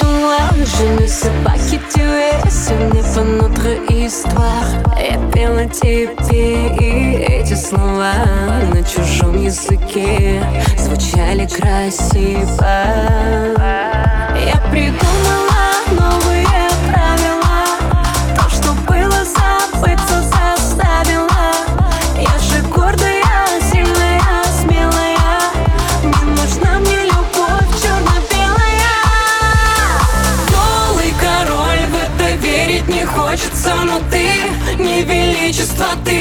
toi, je ne sais pas qui tu es, ce n'est pas notre histoire. Я пела тебе, и эти слова на чужом языке звучали красиво. Но ты не величество, ты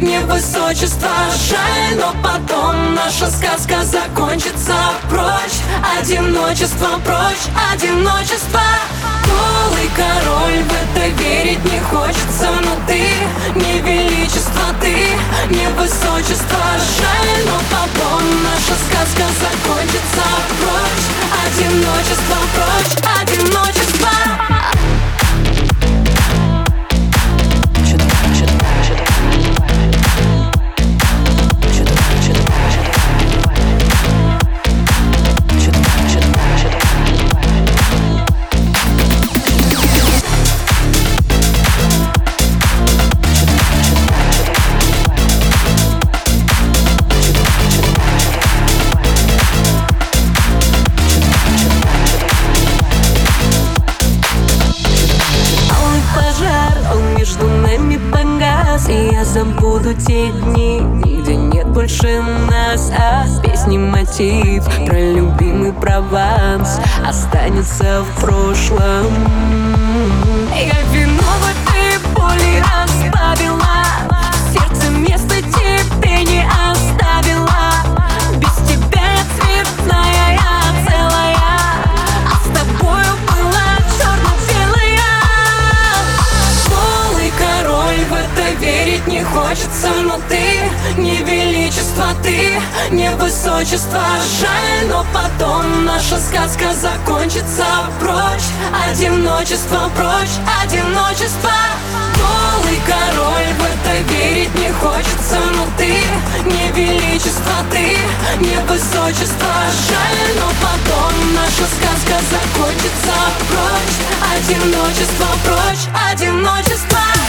не высочество. Жаль, но потом наша сказка закончится. Прочь одиночество, прочь одиночество. Голый король, в это верить не хочется. Но ты не величество, ты не высочество. Жаль, но потом наша сказка закончится. Прочь одиночество, прочь одиночество забуду те дни, где нет больше нас. А песни мотив про любимый Прованс Останется в прошлом не величество, ты не высочество. Жаль, но потом наша сказка закончится. Прочь одиночество, прочь одиночество. Голый король, в это верить не хочется. Но ты не величество, ты не высочество. Жаль, но потом наша сказка закончится. Прочь одиночество, прочь одиночество